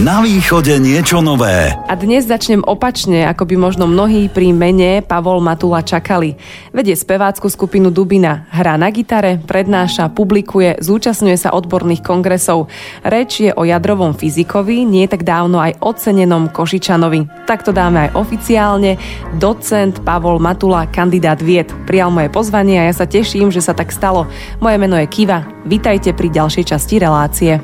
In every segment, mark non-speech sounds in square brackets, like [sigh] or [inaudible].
Na východe niečo nové. A dnes začnem opačne, ako by možno mnohí pri mene Pavol Matula čakali. Vedie spevácku skupinu Dubina, hrá na gitare, prednáša, publikuje, zúčastňuje sa odborných kongresov. Reč je o jadrovom fyzikovi, nie tak dávno aj ocenenom Košičanovi. Tak to dáme aj oficiálne. Docent Pavol Matula, kandidát vied. Prijal moje pozvanie a ja sa teším, že sa tak stalo. Moje meno je Kiva. Vítajte pri ďalšej časti relácie.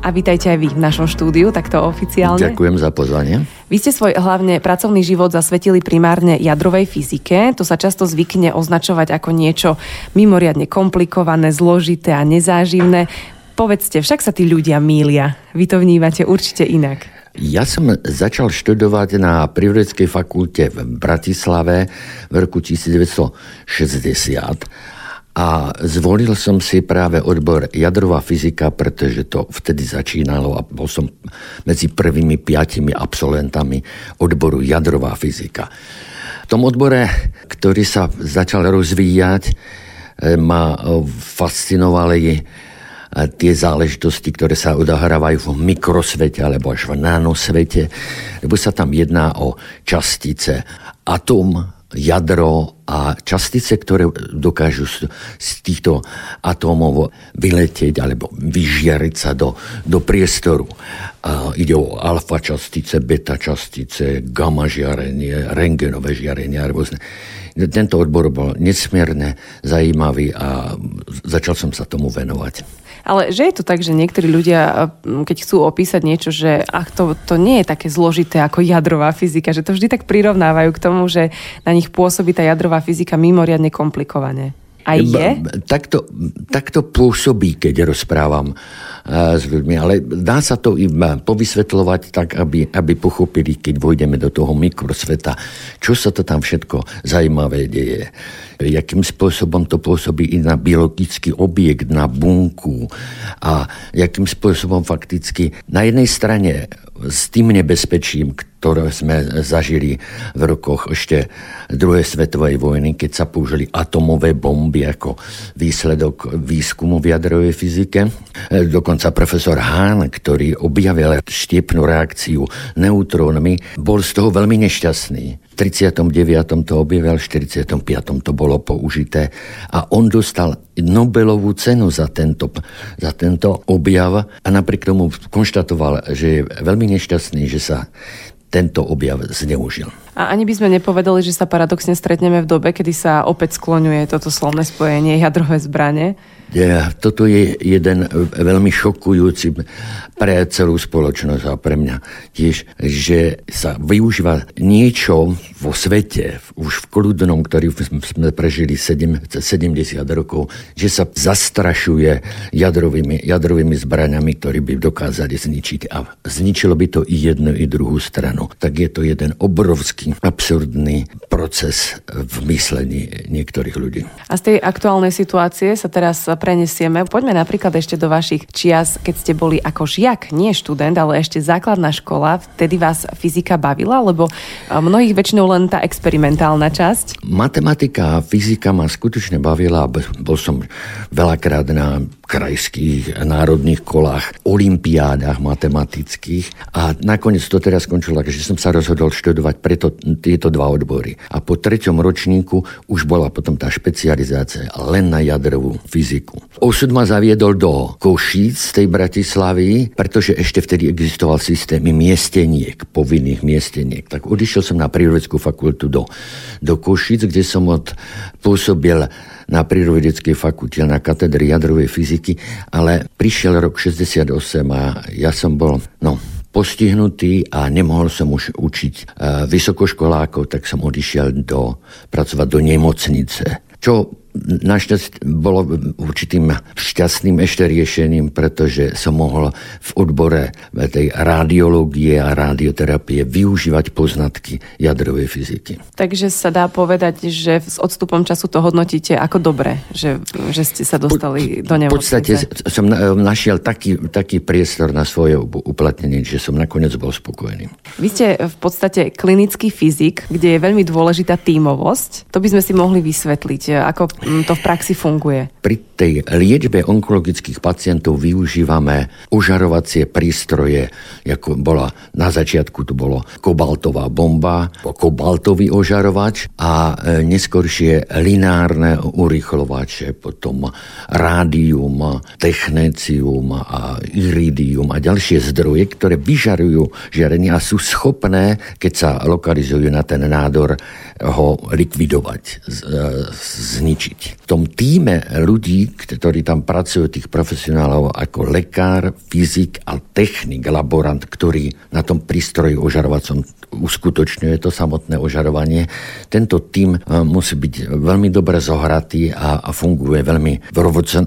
A vítajte aj vy v našom štúdiu, takto oficiálne. Ďakujem za pozvanie. Vy ste svoj hlavne pracovný život zasvetili primárne jadrovej fyzike. To sa často zvykne označovať ako niečo mimoriadne komplikované, zložité a nezáživné. Povedzte, však sa tí ľudia mília. Vy to vnívate určite inak. Ja som začal študovať na Prírodeckej fakulte v Bratislave v roku 1960 a zvolil som si práve odbor jadrová fyzika, pretože to vtedy začínalo a bol som medzi prvými piatimi absolventami odboru jadrová fyzika. V tom odbore, ktorý sa začal rozvíjať, e, ma fascinovali e, tie záležitosti, ktoré sa odohrávajú v mikrosvete alebo až v nanosvete, lebo sa tam jedná o častice, atom, jadro a častice, ktoré dokážu z týchto atómov vyletieť alebo vyžiariť sa do, do priestoru. A ide o alfa častice, beta častice, gamma žiarenie, rengenové žiarenie a rôzne. Tento odbor bol nesmierne zajímavý a začal som sa tomu venovať. Ale že je to tak, že niektorí ľudia, keď chcú opísať niečo, že ach, to, to nie je také zložité ako jadrová fyzika, že to vždy tak prirovnávajú k tomu, že na nich pôsobí tá jadrová fyzika mimoriadne komplikovane. A je? Takto, takto pôsobí, keď rozprávam s ľuďmi, ale dá sa to iba povysvetľovať tak, aby, aby pochopili, keď vojdeme do toho mikrosveta, čo sa to tam všetko zaujímavé deje. Jakým spôsobom to pôsobí i na biologický objekt, na bunku a jakým spôsobom fakticky na jednej strane s tým nebezpečím, ktoré sme zažili v rokoch ešte druhej svetovej vojny, keď sa použili atomové bomby ako výsledok výskumu v jadrovej fyzike. Dokonca profesor Hahn, ktorý objavil štiepnú reakciu neutrónmi, bol z toho veľmi nešťastný. 39. to objavil, v 45. to bolo použité a on dostal Nobelovú cenu za tento, za tento objav a napriek tomu konštatoval, že je veľmi nešťastný, že sa tento objav zneužil. A ani by sme nepovedali, že sa paradoxne stretneme v dobe, kedy sa opäť skloňuje toto slovné spojenie jadrové zbranie? Toto je jeden veľmi šokujúci pre celú spoločnosť a pre mňa tiež, že sa využíva niečo vo svete, už v kľudnom, ktorý sme prežili 70 rokov, že sa zastrašuje jadrovými, jadrovými zbraniami, ktorí by dokázali zničiť. A zničilo by to i jednu, i druhú stranu. Tak je to jeden obrovský, absurdný proces v myslení niektorých ľudí. A z tej aktuálnej situácie sa teraz prenesieme. Poďme napríklad ešte do vašich čias, keď ste boli ako žiak, nie študent, ale ešte základná škola. Vtedy vás fyzika bavila, lebo mnohých väčšinou len tá experimentálna časť. Matematika a fyzika ma skutočne bavila. Bol som veľakrát na krajských národných kolách, olimpiádach matematických a nakoniec to teraz skončilo že som sa rozhodol študovať preto tieto dva odbory. A po treťom ročníku už bola potom tá špecializácia len na jadrovú fyziku. Osud ma zaviedol do Košíc tej Bratislavy, pretože ešte vtedy existoval systém miesteniek, povinných miesteniek. Tak odišiel som na prírodeckú fakultu do, do Košíc, kde som od, pôsobil na prírodovedeckej fakulte na katedre jadrovej fyziky, ale prišiel rok 68 a ja som bol, no, postihnutý a nemohol som už učiť uh, vysokoškolákov, tak som odišiel do, pracovať do nemocnice. Čo našťastie bolo určitým šťastným ešte riešením, pretože som mohol v odbore tej radiológie a radioterapie využívať poznatky jadrovej fyziky. Takže sa dá povedať, že s odstupom času to hodnotíte ako dobre, že, že ste sa dostali po, do nemocnice. V podstate som našiel taký, taký priestor na svoje uplatnenie, že som nakoniec bol spokojný. Vy ste v podstate klinický fyzik, kde je veľmi dôležitá tímovosť. To by sme si mohli vysvetliť, ako to v praxi funguje? Pri tej liečbe onkologických pacientov využívame ožarovacie prístroje, ako bola na začiatku to bolo kobaltová bomba, kobaltový ožarovač a e, neskôršie linárne urychlovače, potom rádium, technecium a iridium a ďalšie zdroje, ktoré vyžarujú žiarenie a sú schopné, keď sa lokalizujú na ten nádor, ho likvidovať, e, zničiť. V tom týme ľudí, ktorí tam pracujú, tých profesionálov ako lekár, fyzik a technik, laborant, ktorý na tom prístroji ožarovacom uskutočňuje to samotné ožarovanie. Tento tým e, musí byť veľmi dobre zohratý a, a funguje veľmi v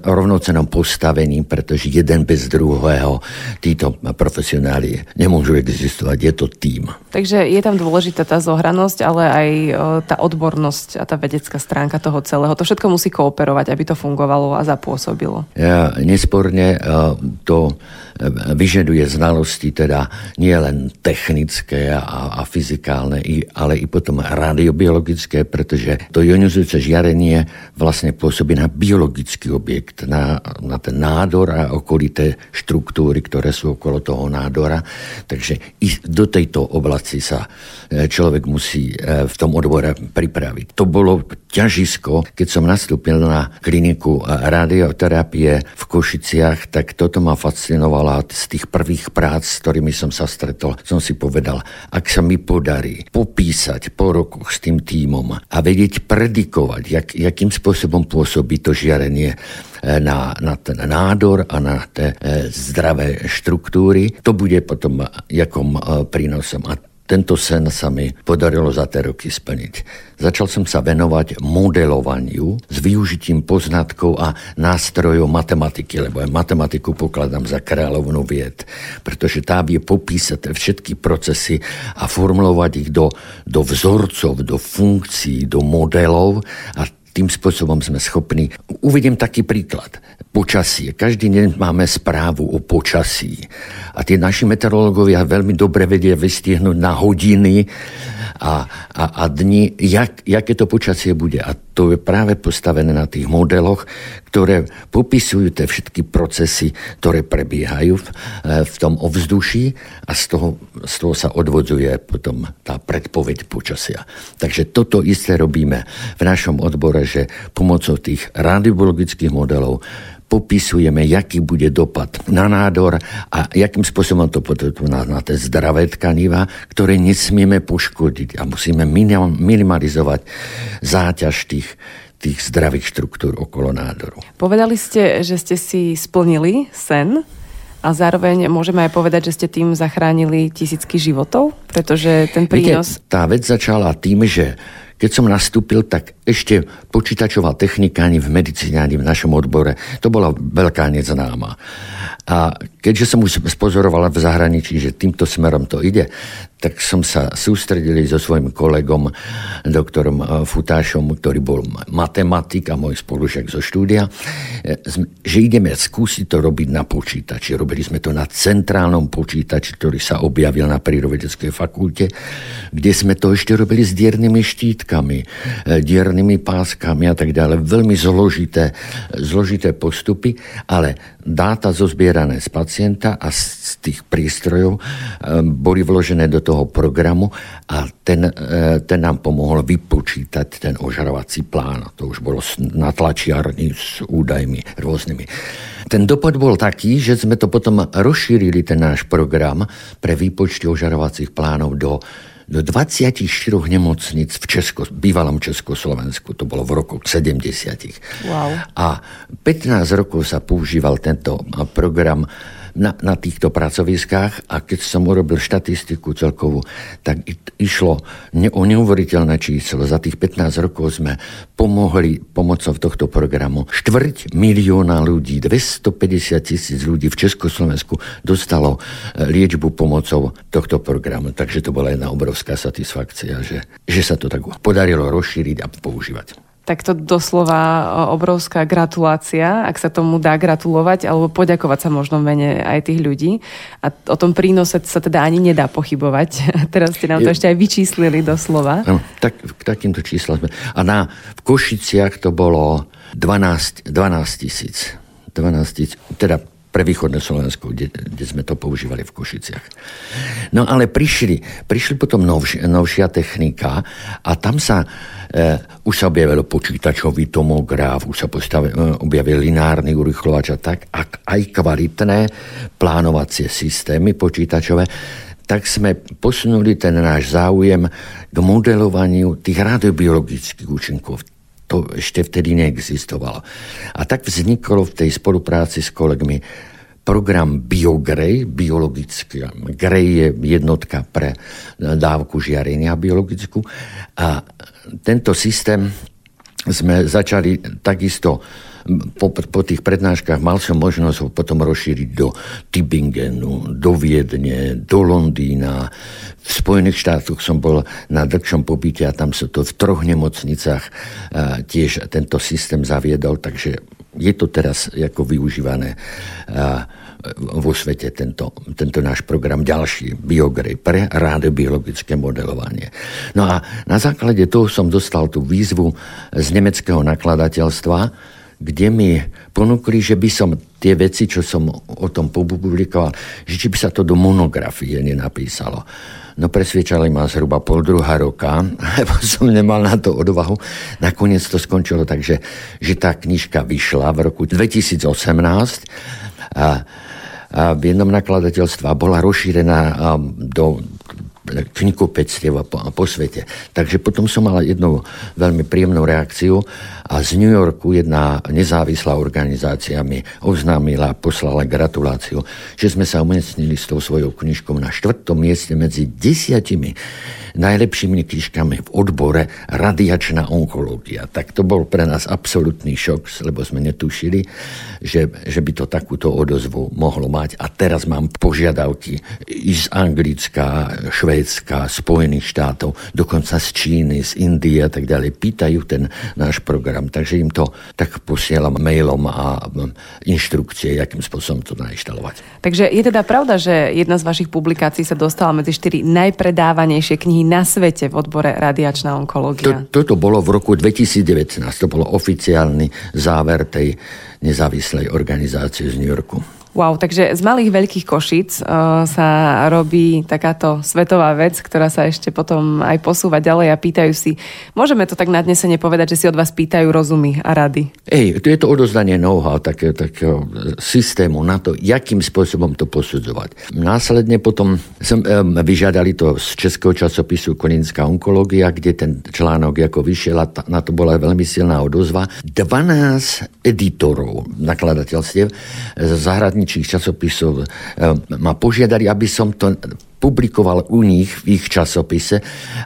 rovnocenom postavení, pretože jeden bez druhého títo profesionáli nemôžu existovať. Je to tým. Takže je tam dôležitá tá zohranosť, ale aj e, tá odbornosť a tá vedecká stránka toho celého. To všetko musí kooperovať, aby to fungovalo a zapôsobilo. Ja, nesporne e, to vyžaduje znalosti teda nie len technické a, a fyzikálne, ale i potom radiobiologické, pretože to ionizujúce žiarenie vlastne pôsobí na biologický objekt, na, na ten nádor a okolité štruktúry, ktoré sú okolo toho nádora. Takže i do tejto oblasti sa e, človek musí e, v tom odbore pripraviť. To bolo ťažisko, keď som nastúpil na kliniku radioterapie v Košiciach, tak toto ma fascinovalo z tých prvých prác, s ktorými som sa stretol, som si povedal, ak sa mi podarí popísať po rokoch s tým tímom a vedieť predikovať, jak, jakým spôsobom pôsobí to žiarenie e, na, na ten nádor a na tie e, zdravé štruktúry, to bude potom jakom e, prínosom. A tento sen sa mi podarilo za tie roky splniť. Začal som sa venovať modelovaniu s využitím poznatkov a nástrojov matematiky, lebo aj matematiku pokladám za kráľovnú vied, pretože tá vie popísať všetky procesy a formulovať ich do, do vzorcov, do funkcií, do modelov a tým spôsobom sme schopní. Uvediem taký príklad. Počasie. Každý deň máme správu o počasí. A tie naši meteorológovia veľmi dobre vedia vystihnúť na hodiny a, a, a dni, jak, jaké to počasie bude. A to je práve postavené na tých modeloch, ktoré popisujú tie všetky procesy, ktoré prebiehajú v, e, v tom ovzduší a z toho, z toho sa odvodzuje potom tá predpoveď počasia. Takže toto isté robíme v našom odbore, že pomocou tých radiobiologických modelov popisujeme, jaký bude dopad na nádor a jakým spôsobom to potom na, na tie zdravé tkaniva, ktoré nesmieme poškodiť a musíme minimalizovať záťaž tých, tých zdravých štruktúr okolo nádoru. Povedali ste, že ste si splnili sen a zároveň môžeme aj povedať, že ste tým zachránili tisícky životov, pretože ten prínos... Viete, tá vec začala tým, že keď som nastúpil, tak ešte počítačová technika ani v medicíne, ani v našom odbore, to bola veľká neznáma. A keďže som už spozorovala v zahraničí, že týmto smerom to ide, tak som sa sústredil so svojím kolegom, doktorom eh, Futášom, ktorý bol matematik a môj spolužiak zo štúdia, eh, že ideme skúsiť to robiť na počítači. Robili sme to na centrálnom počítači, ktorý sa objavil na prírodovedeckej fakulte, kde sme to ešte robili s diernymi štítkami, eh, diernými páskami a tak ďalej. Veľmi zložité, zložité postupy, ale dáta zozbierané z pacienta a z tých prístrojov boli vložené do toho toho programu a ten, e, ten nám pomohol vypočítať ten ožarovací plán. To už bolo na tlačiarni s údajmi rôznymi. Ten dopad bol taký, že sme to potom rozšírili, ten náš program pre výpočty ožarovacích plánov do do 24 nemocnic v Česko, bývalom Československu, to bolo v roku 70. Wow. A 15 rokov sa používal tento program na, na týchto pracoviskách a keď som urobil štatistiku celkovú, tak išlo ne, o neuveriteľné číslo. Za tých 15 rokov sme pomohli pomocou tohto programu. Štvrť milióna ľudí, 250 tisíc ľudí v Československu dostalo e, liečbu pomocou tohto programu. Takže to bola jedna obrovská satisfakcia, že, že sa to tak podarilo rozšíriť a používať. Tak to doslova obrovská gratulácia, ak sa tomu dá gratulovať, alebo poďakovať sa možno mene aj tých ľudí. A o tom prínose sa teda ani nedá pochybovať. [laughs] Teraz ste nám to Je... ešte aj vyčíslili doslova. No, tak, k takýmto číslam. A na, v Košiciach to bolo 12, 12 tisíc. 12 tisíc, teda pre východné Slovensko, kde, kde sme to používali v Košiciach. No ale prišli, prišli potom novš, novšia technika a tam sa e, už sa objavil počítačový tomograf, už sa postavil, e, objavil linárny urychlovač a tak, a aj kvalitné plánovacie systémy počítačové, tak sme posunuli ten náš záujem k modelovaniu tých radiobiologických účinkov to ešte vtedy neexistovalo. A tak vzniklo v tej spolupráci s kolegmi program BioGray, biologický. Gray je jednotka pre dávku žiarenia biologickú. A tento systém sme začali takisto po, po tých prednáškach mal som možnosť ho potom rozšíriť do Tübingenu, do Viedne, do Londýna. V Spojených štátoch som bol na dlhšom pobyte a tam sa to v troch nemocnicách tiež tento systém zaviedol, takže je to teraz ako využívané vo svete tento, tento náš program ďalší, Biogrej, pre biologické modelovanie. No a na základe toho som dostal tú výzvu z nemeckého nakladateľstva, kde mi ponúkli, že by som tie veci, čo som o tom publikoval, že či by sa to do monografie nenapísalo. No presviečali ma zhruba pol druhá roka, [laughs] lebo som nemal na to odvahu. Nakoniec to skončilo tak, že, že tá knižka vyšla v roku 2018 a, a v jednom nakladateľstve bola rozšírená do knihkupectiev po, po svete. Takže potom som mal jednu veľmi príjemnú reakciu a z New Yorku jedna nezávislá organizácia mi oznámila, poslala gratuláciu, že sme sa umiestnili s tou svojou knižkou na štvrtom mieste medzi desiatimi najlepšími knižkami v odbore radiačná onkológia. Tak to bol pre nás absolútny šok, lebo sme netušili, že, že by to takúto odozvu mohlo mať. A teraz mám požiadavky z Anglická, Švédska, Spojených štátov, dokonca z Číny, z Indie a tak ďalej. Pýtajú ten náš program, takže im to tak posielam mailom a inštrukcie, akým spôsobom to nainštalovať. Takže je teda pravda, že jedna z vašich publikácií sa dostala medzi štyri najpredávanejšie knihy na svete v odbore radiačná onkológia. To, toto bolo v roku 2019, to bolo oficiálny záver tej nezávislej organizácie z New Yorku. Wow, takže z malých veľkých košíc uh, sa robí takáto svetová vec, ktorá sa ešte potom aj posúva ďalej a pýtajú si, môžeme to tak nadnesene povedať, že si od vás pýtajú rozumy a rady. Ej, to je to odozdanie know-how takého, takého systému na to, jakým spôsobom to posudzovať. Následne potom som, um, vyžiadali to z českého časopisu Koninská onkológia, kde ten článok ako vyšiel a na to bola veľmi silná odozva. 12 editorov nakladateľstiev zahradní zahraničných časopisov eh, ma požiadali, aby som to publikoval u nich v ich časopise,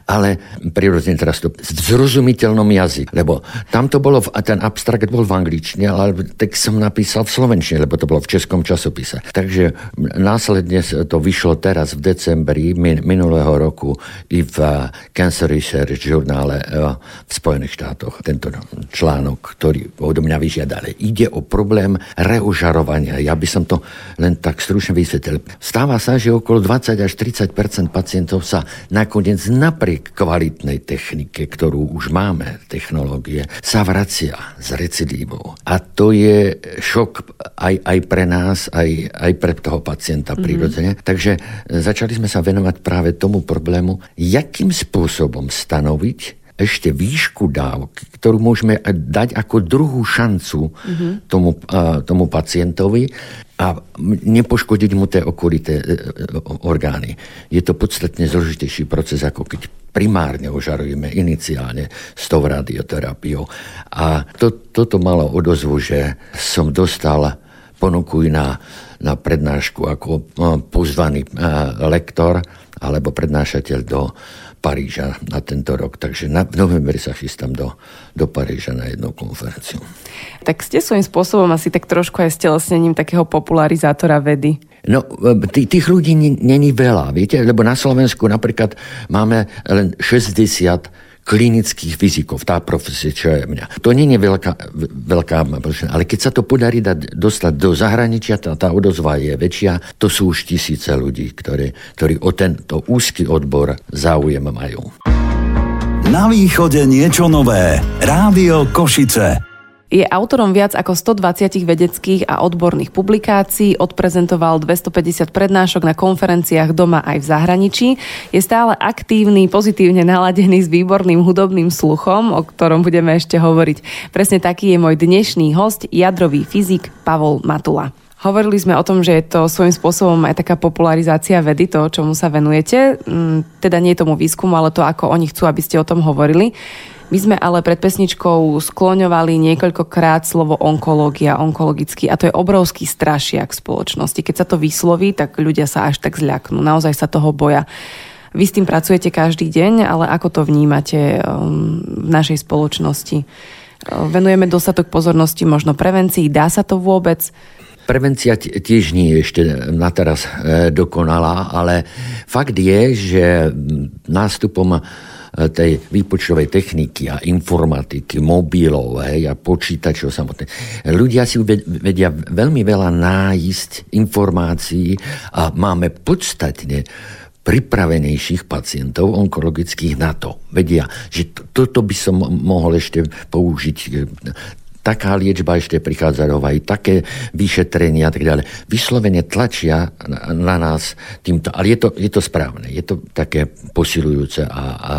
ale prirodzene teraz to v zrozumiteľnom jazyku, lebo tam to bolo, ten abstrakt bol v angličtine, ale tak som napísal v slovenčine, lebo to bolo v českom časopise. Takže následne to vyšlo teraz v decembri minulého roku i v eh, Cancer Research žurnále eh, v Spojených štátoch. Tento článok, ktorý odo mňa vyžiadali. Ide o problém reožarovania. Ja by som to len tak stručne vysvetlil. Stáva sa, že okolo 20 až 30 30% pacientov sa nakoniec napriek kvalitnej technike, ktorú už máme, technológie, sa vracia s recidívou. A to je šok aj, aj pre nás, aj, aj pre toho pacienta mm-hmm. prirodzene. Takže e, začali sme sa venovať práve tomu problému, jakým spôsobom stanoviť ešte výšku dávky, ktorú môžeme dať ako druhú šancu mm-hmm. tomu, uh, tomu pacientovi a nepoškodiť mu tie okolité uh, orgány. Je to podstatne zložitejší proces, ako keď primárne ožarujeme iniciálne s tou radioterapiou. A to, toto malo odozvu, že som dostal ponuku na, na prednášku ako uh, pozvaný lektor alebo prednášateľ do Paríža na tento rok. Takže na, v novembri sa chystám do, do Paríža na jednu konferenciu. Tak ste svojím spôsobom asi tak trošku aj stelesnením takého popularizátora vedy. No, t- tých ľudí není veľa, viete, lebo na Slovensku napríklad máme len 60 klinických fyzikov, tá profesia, čo je mňa. To nie je veľká, veľká ale keď sa to podarí dať, dostať do zahraničia, tá, tá odozva je väčšia, to sú už tisíce ľudí, ktorí, ktorí o tento úzky odbor záujem majú. Na východe niečo nové. Rádio Košice. Je autorom viac ako 120 vedeckých a odborných publikácií, odprezentoval 250 prednášok na konferenciách doma aj v zahraničí. Je stále aktívny, pozitívne naladený s výborným hudobným sluchom, o ktorom budeme ešte hovoriť. Presne taký je môj dnešný host, jadrový fyzik Pavol Matula. Hovorili sme o tom, že je to svojím spôsobom aj taká popularizácia vedy, to, čomu sa venujete. Mm, teda nie tomu výskumu, ale to, ako oni chcú, aby ste o tom hovorili. My sme ale pred pesničkou skloňovali niekoľkokrát slovo onkológia, onkologický a to je obrovský strašiak v spoločnosti. Keď sa to vysloví, tak ľudia sa až tak zľaknú. Naozaj sa toho boja. Vy s tým pracujete každý deň, ale ako to vnímate um, v našej spoločnosti? Uh, venujeme dostatok pozornosti možno prevencii? Dá sa to vôbec? Prevencia tiež nie je ešte na teraz e, dokonalá, ale fakt je, že nástupom tej výpočtovej techniky a informatiky, mobilov hej, a počítačov samotné. Ľudia si vedia veľmi veľa nájsť informácií a máme podstatne pripravenejších pacientov onkologických na to. Vedia, že toto by som mohol ešte použiť taká liečba ešte prichádza aj také vyšetrenia a tak ďalej. Vyslovene tlačia na, nás týmto, ale je to, je to správne, je to také posilujúce a, a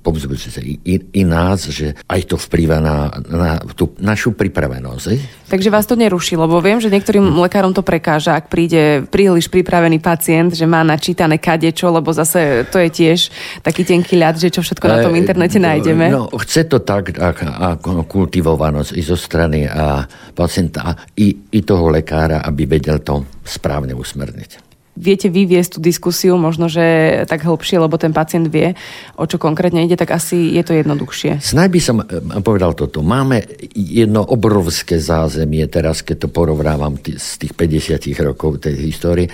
povzbudzujúce i, i, i nás, že aj to vplýva na, na tú našu pripravenosť. Takže vás to neruší, lebo viem, že niektorým hm. lekárom to prekáža, ak príde príliš pripravený pacient, že má načítané kadečo, lebo zase to je tiež taký tenký ľad, že čo všetko na tom internete nájdeme. No, chce to tak, ako kultivovanosť i zo strany a pacienta, a i, i toho lekára, aby vedel to správne usmerniť viete vyviesť tú diskusiu možno, že tak hĺbšie, lebo ten pacient vie, o čo konkrétne ide, tak asi je to jednoduchšie. Snaj by som eh, povedal toto. Máme jedno obrovské zázemie teraz, keď to porovnávam z tých 50 rokov tej histórie,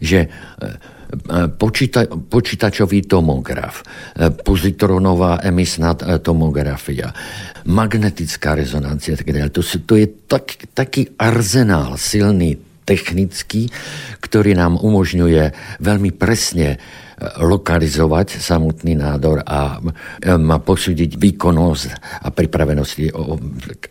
že eh, počíta, počítačový tomograf, eh, pozitronová emisná tomografia, magnetická rezonancia, to, to je tak, taký arzenál silný technický, ktorý nám umožňuje veľmi presne lokalizovať samotný nádor a e, má posúdiť výkonnosť a pripravenosť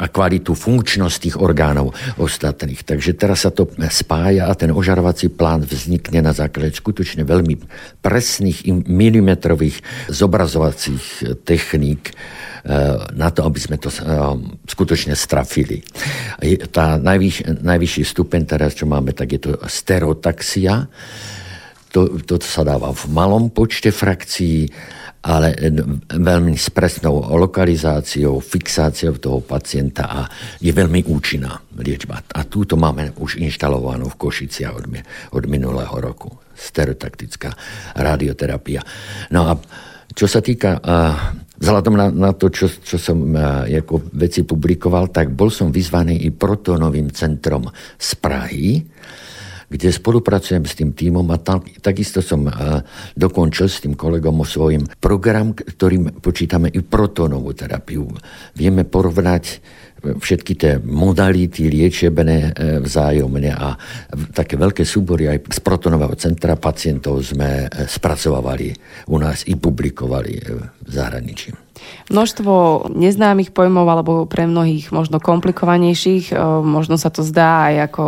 a kvalitu, funkčnosť tých orgánov ostatných. Takže teraz sa to spája a ten ožarovací plán vznikne na základe skutočne veľmi presných milimetrových zobrazovacích techník na to, aby sme to eh, skutočne strafili. Tá najvyš, najvyšší stupeň teraz, čo máme, tak je to stereotaxia. To, to sa dáva v malom počte frakcií, ale veľmi s presnou lokalizáciou, fixáciou toho pacienta a je veľmi účinná liečba. A túto máme už inštalovanú v Košiciach od, od minulého roku. Stereotaktická radioterapia. No a čo sa týka vzhľadom na, na to, čo, čo som ako veci publikoval, tak bol som vyzvaný i protonovým centrom z Prahy, kde spolupracujem s tým týmom a tam, takisto som uh, dokončil s tým kolegom o svojím program, ktorým počítame i protonovú terapiu. Vieme porovnať všetky tie modality liečebné e, vzájomne a také veľké súbory aj z protonového centra pacientov sme spracovávali u nás i publikovali v zahraničí. Množstvo neznámych pojmov alebo pre mnohých možno komplikovanejších, možno sa to zdá aj ako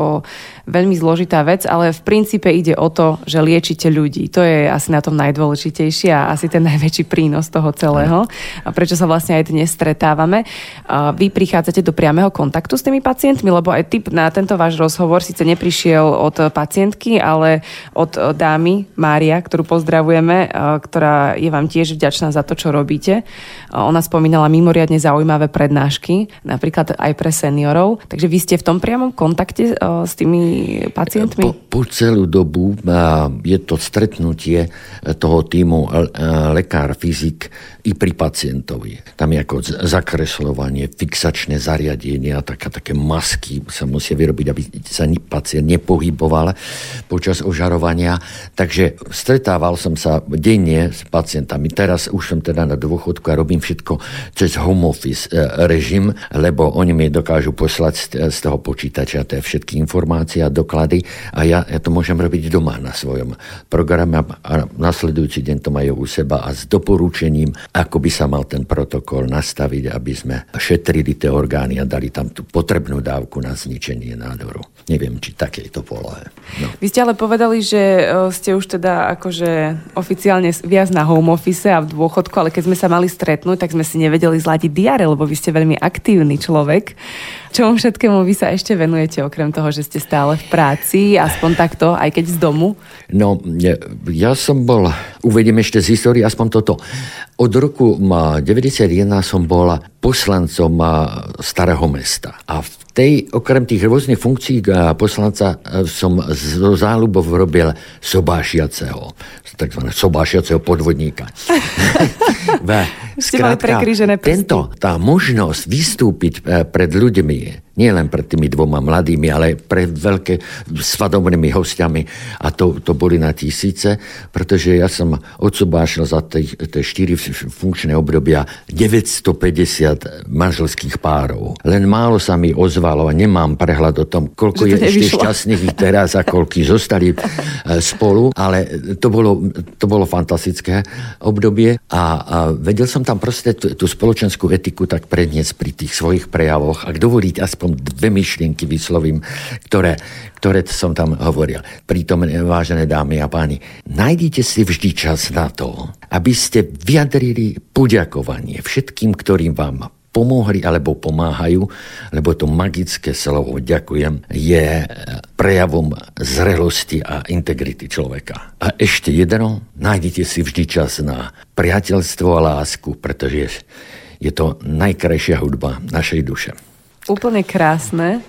veľmi zložitá vec, ale v princípe ide o to, že liečite ľudí. To je asi na tom najdôležitejšie a asi ten [laughs] najväčší prínos toho celého. A prečo sa vlastne aj dnes stretávame. Vy prichádzate do priameho kontaktu s tými pacientmi, lebo aj typ na tento váš rozhovor síce neprišiel od pacientky, ale od dámy Mária, ktorú pozdravujeme, ktorá je vám tiež vďačná za to, čo robíte. Ona spomínala mimoriadne zaujímavé prednášky, napríklad aj pre seniorov. Takže vy ste v tom priamom kontakte e, s tými pacientmi? Po, po celú dobu je to stretnutie toho týmu e, lekár, fyzik i pri pacientovi. Tam je ako zakreslovanie, fixačné zariadenia, taká, také masky sa musia vyrobiť, aby sa pacient nepohyboval počas ožarovania. Takže stretával som sa denne s pacientami. Teraz už som teda na dôchodku a robím všetko cez home office e, režim, lebo oni mi dokážu poslať z toho počítača tie všetky informácie a doklady a ja, ja to môžem robiť doma na svojom programe a nasledujúci deň to majú u seba a s doporučením, ako by sa mal ten protokol nastaviť, aby sme šetrili tie orgány a dali tam tú potrebnú dávku na zničenie nádoru. Neviem, či takejto polohe. No. Vy ste ale povedali, že e, ste už teda akože oficiálne viac na home office a v dôchodku, ale keď sme sa mali stretnúť, tak sme si nevedeli zladiť diare, lebo vy ste veľmi aktívny človek. Čomu všetkému vy sa ešte venujete, okrem toho, že ste stále v práci, aspoň takto, aj keď z domu? No, ja som bol, uvediem ešte z histórie, aspoň toto. Od roku 91 som bol poslancom Starého mesta. A v tej, okrem tých rôznych funkcií poslanca som zo záľubov robil sobášiaceho, takzvaného sobášiaceho podvodníka. [laughs] [laughs] Skrátka, tento, tá možnosť vystúpiť e, pred ľuďmi nie len pred tými dvoma mladými, ale pred veľké svadobnými hostiami. A to, to boli na tisíce, pretože ja som odsobášil za tie štyri funkčné obdobia 950 manželských párov. Len málo sa mi ozvalo a nemám prehľad o tom, koľko je ešte šťastných teraz a koľky zostali e, spolu, ale to bolo, to bolo fantastické obdobie a, a vedel som tam proste tú, tú spoločenskú etiku tak predniesť pri tých svojich prejavoch. Ak dovolíte, aspoň aspoň dve myšlienky vyslovím, ktoré, ktoré som tam hovoril. Pritom, vážené dámy a páni, nájdite si vždy čas na to, aby ste vyjadrili poďakovanie všetkým, ktorým vám pomohli alebo pomáhajú, lebo to magické slovo ďakujem je prejavom zrelosti a integrity človeka. A ešte jedno, nájdite si vždy čas na priateľstvo a lásku, pretože je to najkrajšia hudba našej duše úplne krásne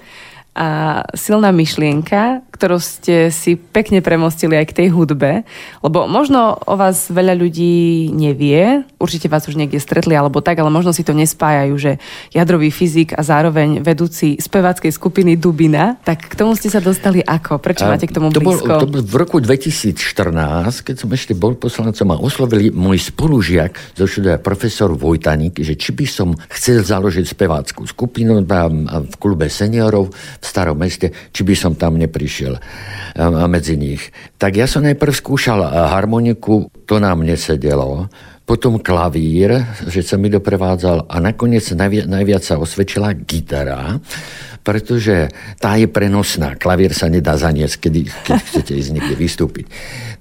a silná myšlienka, ktorú ste si pekne premostili aj k tej hudbe, lebo možno o vás veľa ľudí nevie, určite vás už niekde stretli alebo tak, ale možno si to nespájajú, že jadrový fyzik a zároveň vedúci speváckej skupiny Dubina, tak k tomu ste sa dostali ako? Prečo máte k tomu to blízko? Bol, to bol v roku 2014, keď som ešte bol poslancom a oslovili môj spolužiak zo štúdia profesor Vojtaník, že či by som chcel založiť speváckú skupinu v klube seniorov v starom meste, či by som tam neprišiel medzi nich. Tak ja som najprv skúšal harmoniku, to nám nesedelo potom klavír, že sa mi doprevádzal a nakoniec najviac, najviac sa osvedčila gitara, pretože tá je prenosná. Klavír sa nedá zaniesť, kedy, keď chcete ísť niekde vystúpiť.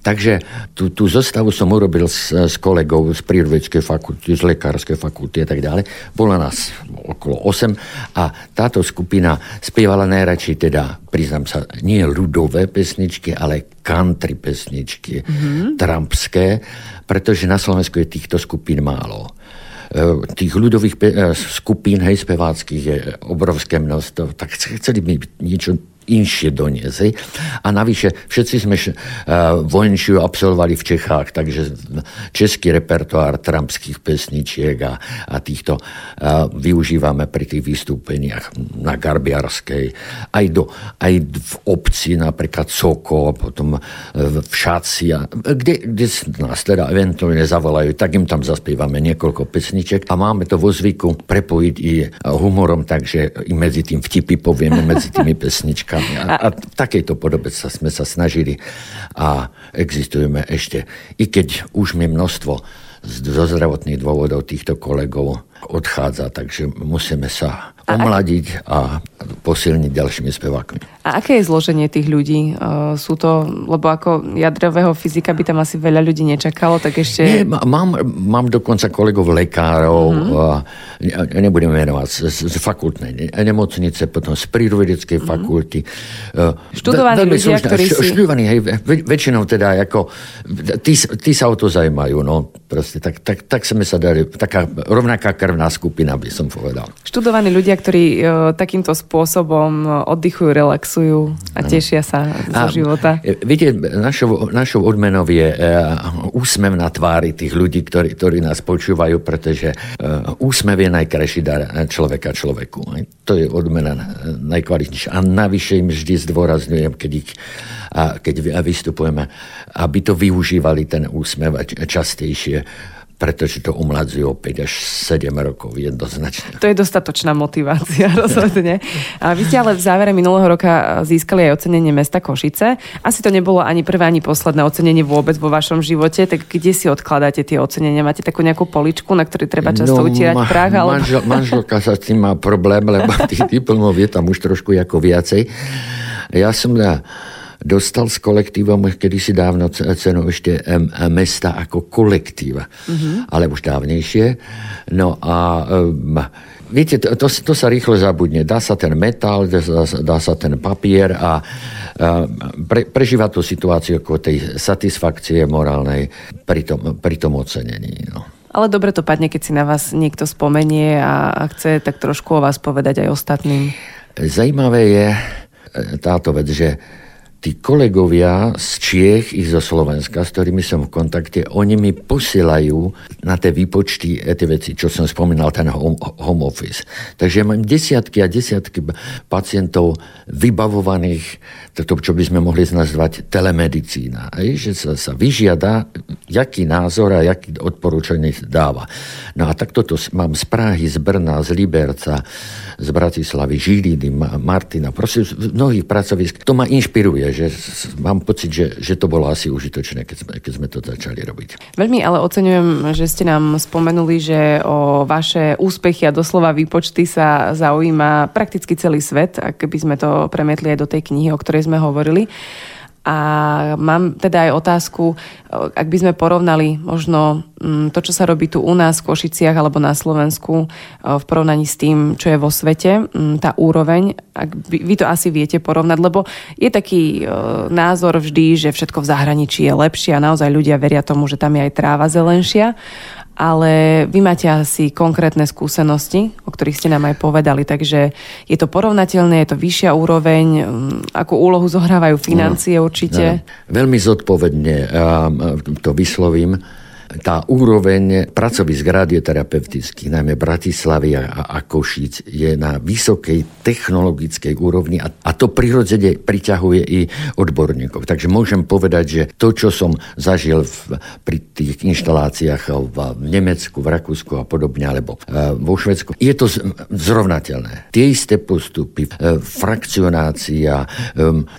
Takže tú, tú zostavu som urobil s, s kolegou z prírodovedeckej fakulty, z lekárskej fakulty a tak ďalej. Bolo nás okolo 8 a táto skupina spievala najradšej teda, priznám sa, nie ľudové pesničky, ale country pesničky, mm-hmm. trampské, pretože na Slovensku je týchto skupín málo tých ľudových pe- e, skupín, hej, speváckých je obrovské množstvo, tak chceli by niečo inšie doniesť. A navyše všetci sme uh, vojenčiu absolvovali v Čechách, takže český repertoár trampských pesničiek a, a týchto uh, využívame pri tých vystúpeniach na Garbiarskej, aj, do, aj v obci, napríklad Soko, potom v Šáci, a, kde, kde nás teda eventuálne zavolajú, tak im tam zaspievame niekoľko pesniček a máme to vo zvyku prepojiť i humorom, takže i medzi tým vtipy povieme medzi tými [laughs] pesničkami otázkami. A, a v takejto podobe sa, sme sa snažili a existujeme ešte. I keď už mi množstvo zo zdravotných dôvodov týchto kolegov odchádza, takže musíme sa omladiť a posilniť ďalšími spevákmi. A aké je zloženie tých ľudí? Uh, sú to, lebo ako jadrového fyzika by tam asi veľa ľudí nečakalo, tak ešte... Nie, mám, mám dokonca kolegov lekárov, mm-hmm. uh, nebudem menovať, z, z fakultnej nemocnice, potom z prírodovedeckej mm-hmm. fakulty. Uh, študovaní ľudia, služná, ktorí si... Študovaní, hej, väčšinou teda ako... Tí, tí sa o to zaujímajú, no proste, tak, tak, tak sme sa dali, taká rovnaká krvná skupina, by som povedal. Študovaní ľudia, ktorí uh, takýmto spôsobom oddychujú, relaxujú a tešia sa zo a, života. E, viete, našou, našou odmenou je uh, úsmev na tvári tých ľudí, ktorí, ktorí nás počúvajú, pretože uh, úsmev je najkrajší dar človeka človeku. To je odmena najkvalitnejšia. A navyše im vždy zdôrazňujem, keď, ich, a keď vystupujeme, aby to využívali ten úsmev častejšie pretože to umladzuje o 5 až 7 rokov jednoznačne. To je dostatočná motivácia, [laughs] rozhodne. A vy ste ale v závere minulého roka získali aj ocenenie mesta Košice. Asi to nebolo ani prvé, ani posledné ocenenie vôbec vo vašom živote, tak kde si odkladáte tie ocenenia? Máte takú nejakú poličku, na ktorej treba často no, utierať ma, prach? Ale... Manžel, manželka sa s tým má problém, lebo [laughs] tých diplomov je tam už trošku ako viacej. Ja som na dostal s kolektívom kedysi dávno cenu ešte mesta ako kolektíva, mm-hmm. ale už dávnejšie. No a um, viete, to, to, to sa rýchlo zabudne. Dá sa ten metal, dá, dá sa ten papier a pre, prežíva tú situáciu ako tej satisfakcie morálnej pri tom, pri tom ocenení. No. Ale dobre to padne, keď si na vás niekto spomenie a, a chce tak trošku o vás povedať aj ostatným. Zajímavé je e, táto vec, že tí kolegovia z Čiech i zo Slovenska, s ktorými som v kontakte, oni mi posielajú na tie výpočty e, tie veci, čo som spomínal, ten home, home office. Takže mám desiatky a desiatky pacientov vybavovaných, to, čo by sme mohli nazvať telemedicína. Aj, že sa, sa vyžiada, jaký názor a jaký odporúčanie dáva. No a takto to mám z Prahy, z Brna, z Liberca, z Bratislavy, Žiliny, Martina, proste z mnohých pracovisk. To ma inšpiruje, že mám pocit, že, že to bolo asi užitočné, keď sme, keď sme to začali robiť. Veľmi ale oceňujem, že ste nám spomenuli, že o vaše úspechy a doslova výpočty sa zaujíma prakticky celý svet, ak by sme to premietli aj do tej knihy, o ktorej sme hovorili. A mám teda aj otázku, ak by sme porovnali možno mm, to, čo sa robí tu u nás v Košiciach alebo na Slovensku v porovnaní s tým, čo je vo svete, mm, tá úroveň, ak by, vy to asi viete porovnať, lebo je taký názor vždy, že všetko v zahraničí je lepšie a naozaj ľudia veria tomu, že tam je aj tráva zelenšia ale vy máte asi konkrétne skúsenosti, o ktorých ste nám aj povedali, takže je to porovnateľné, je to vyššia úroveň, mm, akú úlohu zohrávajú financie no, určite? No, veľmi zodpovedne to vyslovím tá úroveň pracovisk radioterapeutických, najmä Bratislavy a, Košíc, je na vysokej technologickej úrovni a, a to prirodzene priťahuje i odborníkov. Takže môžem povedať, že to, čo som zažil v, pri tých inštaláciách v, v Nemecku, v Rakúsku a podobne, alebo e, vo Švedsku, je to zrovnateľné. Tie isté postupy, e, frakcionácia, e,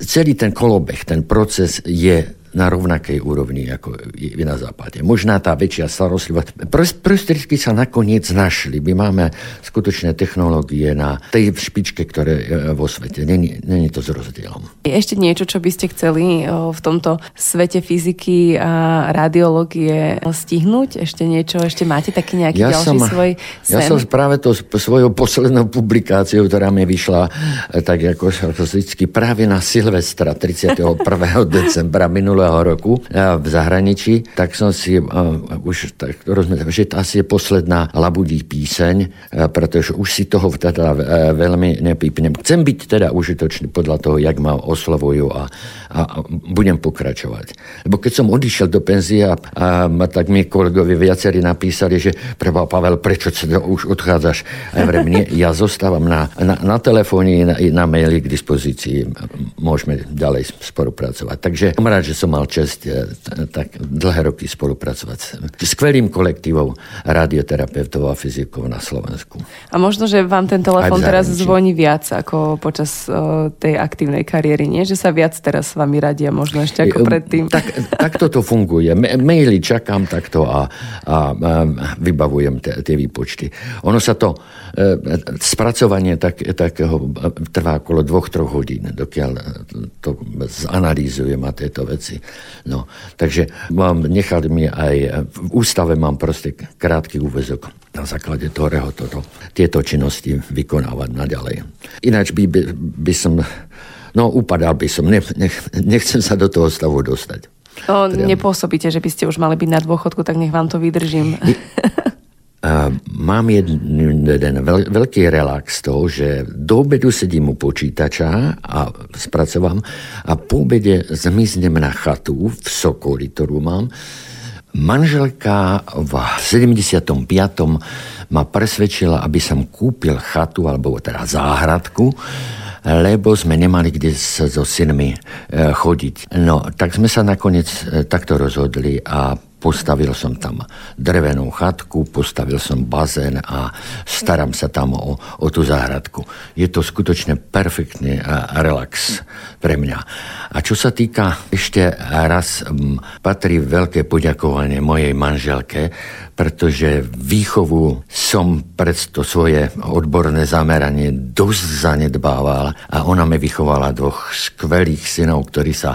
celý ten kolobeh, ten proces je na rovnakej úrovni, ako je na západe. Možná tá väčšia starostlivosť. Prostriedky sa nakoniec našli. My máme skutočné technológie na tej špičke, ktoré je vo svete. Není, není to s rozdielom. Je ešte niečo, čo by ste chceli v tomto svete fyziky a radiológie stihnúť? Ešte niečo? Ešte máte taký nejaký ja ďalší som, svoj sen? Ja som práve to svojou poslednou publikáciou, ktorá mi vyšla e, tak ako vždycky práve na Silvestra 31. [laughs] decembra minulého minulého roku v zahraničí, tak som si uh, už tak rozmyslel, že to asi je posledná labudí píseň, uh, pretože už si toho teda uh, veľmi nepípnem. Chcem byť teda užitočný podľa toho, jak ma oslovujú a, a, budem pokračovať. Lebo keď som odišiel do penzie a, tak mi kolegovi viacerí napísali, že preba Pavel, prečo sa už odchádzaš? A ja, vrem, ja zostávam na, na, na telefóne na, na maili k dispozícii. Môžeme ďalej spolupracovať. Takže som rád, že som mal čest eh, tak dlhé roky spolupracovať s skvelým kolektívom radioterapeutov a fyzikov na Slovensku. A možno, že vám ten telefon teraz zvoní viac ako počas uh, tej aktívnej kariéry, nie? Že sa viac teraz s vami radia možno ešte ako predtým. Tak, tak toto funguje. Maily čakám takto a, a, a vybavujem tie výpočty. Ono sa to, e, spracovanie tak, takého trvá okolo dvoch, troch hodín, dokiaľ to zanalýzujem a tieto veci. No, takže mám, nechali mi aj, v ústave mám proste krátky úvezok na základe ktorého toto, tieto činnosti vykonávať naďalej. Ináč by, by, by som, no upadal by som, ne, ne, nechcem sa do toho stavu dostať. No, nepôsobíte, že by ste už mali byť na dôchodku, tak nech vám to vydržím. [laughs] mám jeden, jeden veľ, veľký relax toho, že do obedu sedím u počítača a spracovám a po obede zmiznem na chatu v Sokoli, ktorú mám. Manželka v 75. ma presvedčila, aby som kúpil chatu, alebo teda záhradku, lebo sme nemali kde so synmi e, chodiť. No, tak sme sa nakoniec e, takto rozhodli a postavil som tam drevenú chatku, postavil som bazén a starám sa tam o, o tú záhradku. Je to skutočne perfektný relax pre mňa. A čo sa týka, ešte raz patrí veľké poďakovanie mojej manželke, pretože výchovu som pred to svoje odborné zameranie dosť zanedbával a ona mi vychovala dvoch skvelých synov, ktorí sa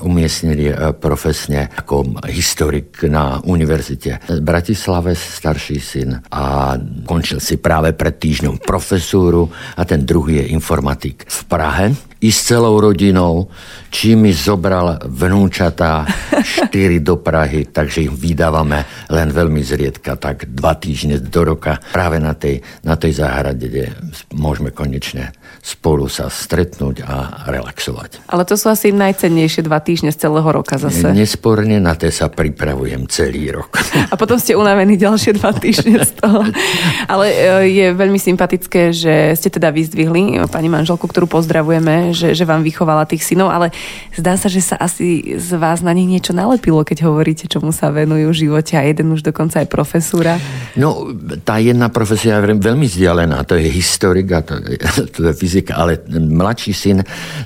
umiestnili e, profesne ako historik na univerzite. Bratislave, starší syn a končil si práve pred týždňom profesúru a ten druhý je informatik v Prahe i s celou rodinou, či mi zobral vnúčatá štyri do Prahy, takže ich vydávame len veľmi zriedka, tak dva týždne do roka práve na tej, na tej záhrade, kde môžeme konečne spolu sa stretnúť a relaxovať. Ale to sú asi najcennejšie dva týždne z celého roka zase. Nesporne na tie sa pripravujem celý rok. A potom ste unavení ďalšie dva týždne z toho. Ale e, je veľmi sympatické, že ste teda vyzdvihli pani manželku, ktorú pozdravujeme, že, že vám vychovala tých synov, ale zdá sa, že sa asi z vás na nich niečo nalepilo, keď hovoríte, čomu sa venujú v živote a jeden už dokonca aj profesúra. No, tá jedna profesia je veľmi vzdialená, to je historik a to, [laughs] to je fyzika, ale mladší syn,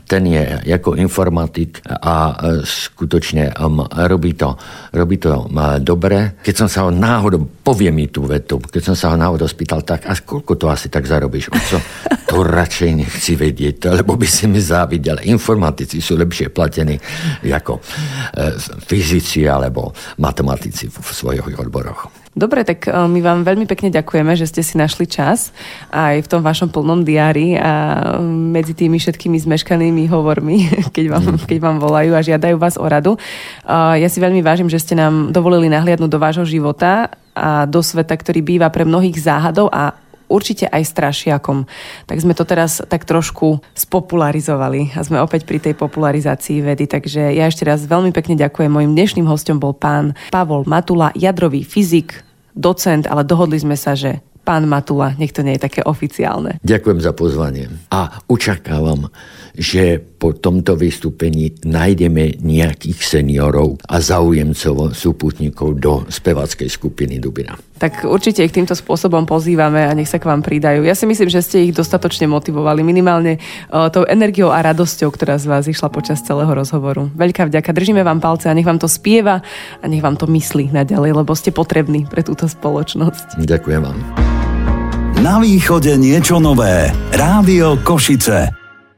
ten je ako informatik a e, skutočne um, robí to, robí to um, dobre. Keď som sa ho náhodou, povie mi tú vetu, keď som sa ho náhodou spýtal, tak a koľko to asi tak zarobíš? Co? To radšej nechci vedieť, lebo by si mi závidel. Informatici sú lepšie platení ako e, fyzici alebo matematici v svojich odboroch. Dobre, tak e, my vám veľmi pekne ďakujeme, že ste si našli čas aj v tom vašom plnom diári a medzi tými všetkými zmeškanými hovormi, [laughs] keď vám, mm. keď vám volajú a žiadajú vás o radu. E, ja si veľmi vážim, že ste nám dovolili nahliadnúť do vášho života a do sveta, ktorý býva pre mnohých záhadov a určite aj strašiakom. Tak sme to teraz tak trošku spopularizovali a sme opäť pri tej popularizácii vedy. Takže ja ešte raz veľmi pekne ďakujem. Mojim dnešným hostom bol pán Pavol Matula, jadrový fyzik, docent, ale dohodli sme sa, že pán Matula, nech to nie je také oficiálne. Ďakujem za pozvanie a očakávam, že po tomto vystúpení nájdeme nejakých seniorov a zaujemcov, súputníkov do spevackej skupiny Dubina. Tak určite ich týmto spôsobom pozývame a nech sa k vám pridajú. Ja si myslím, že ste ich dostatočne motivovali, minimálne o, tou energiou a radosťou, ktorá z vás išla počas celého rozhovoru. Veľká vďaka, držíme vám palce a nech vám to spieva a nech vám to myslí naďalej, lebo ste potrební pre túto spoločnosť. Ďakujem vám. Na východe niečo nové. Rádio Košice.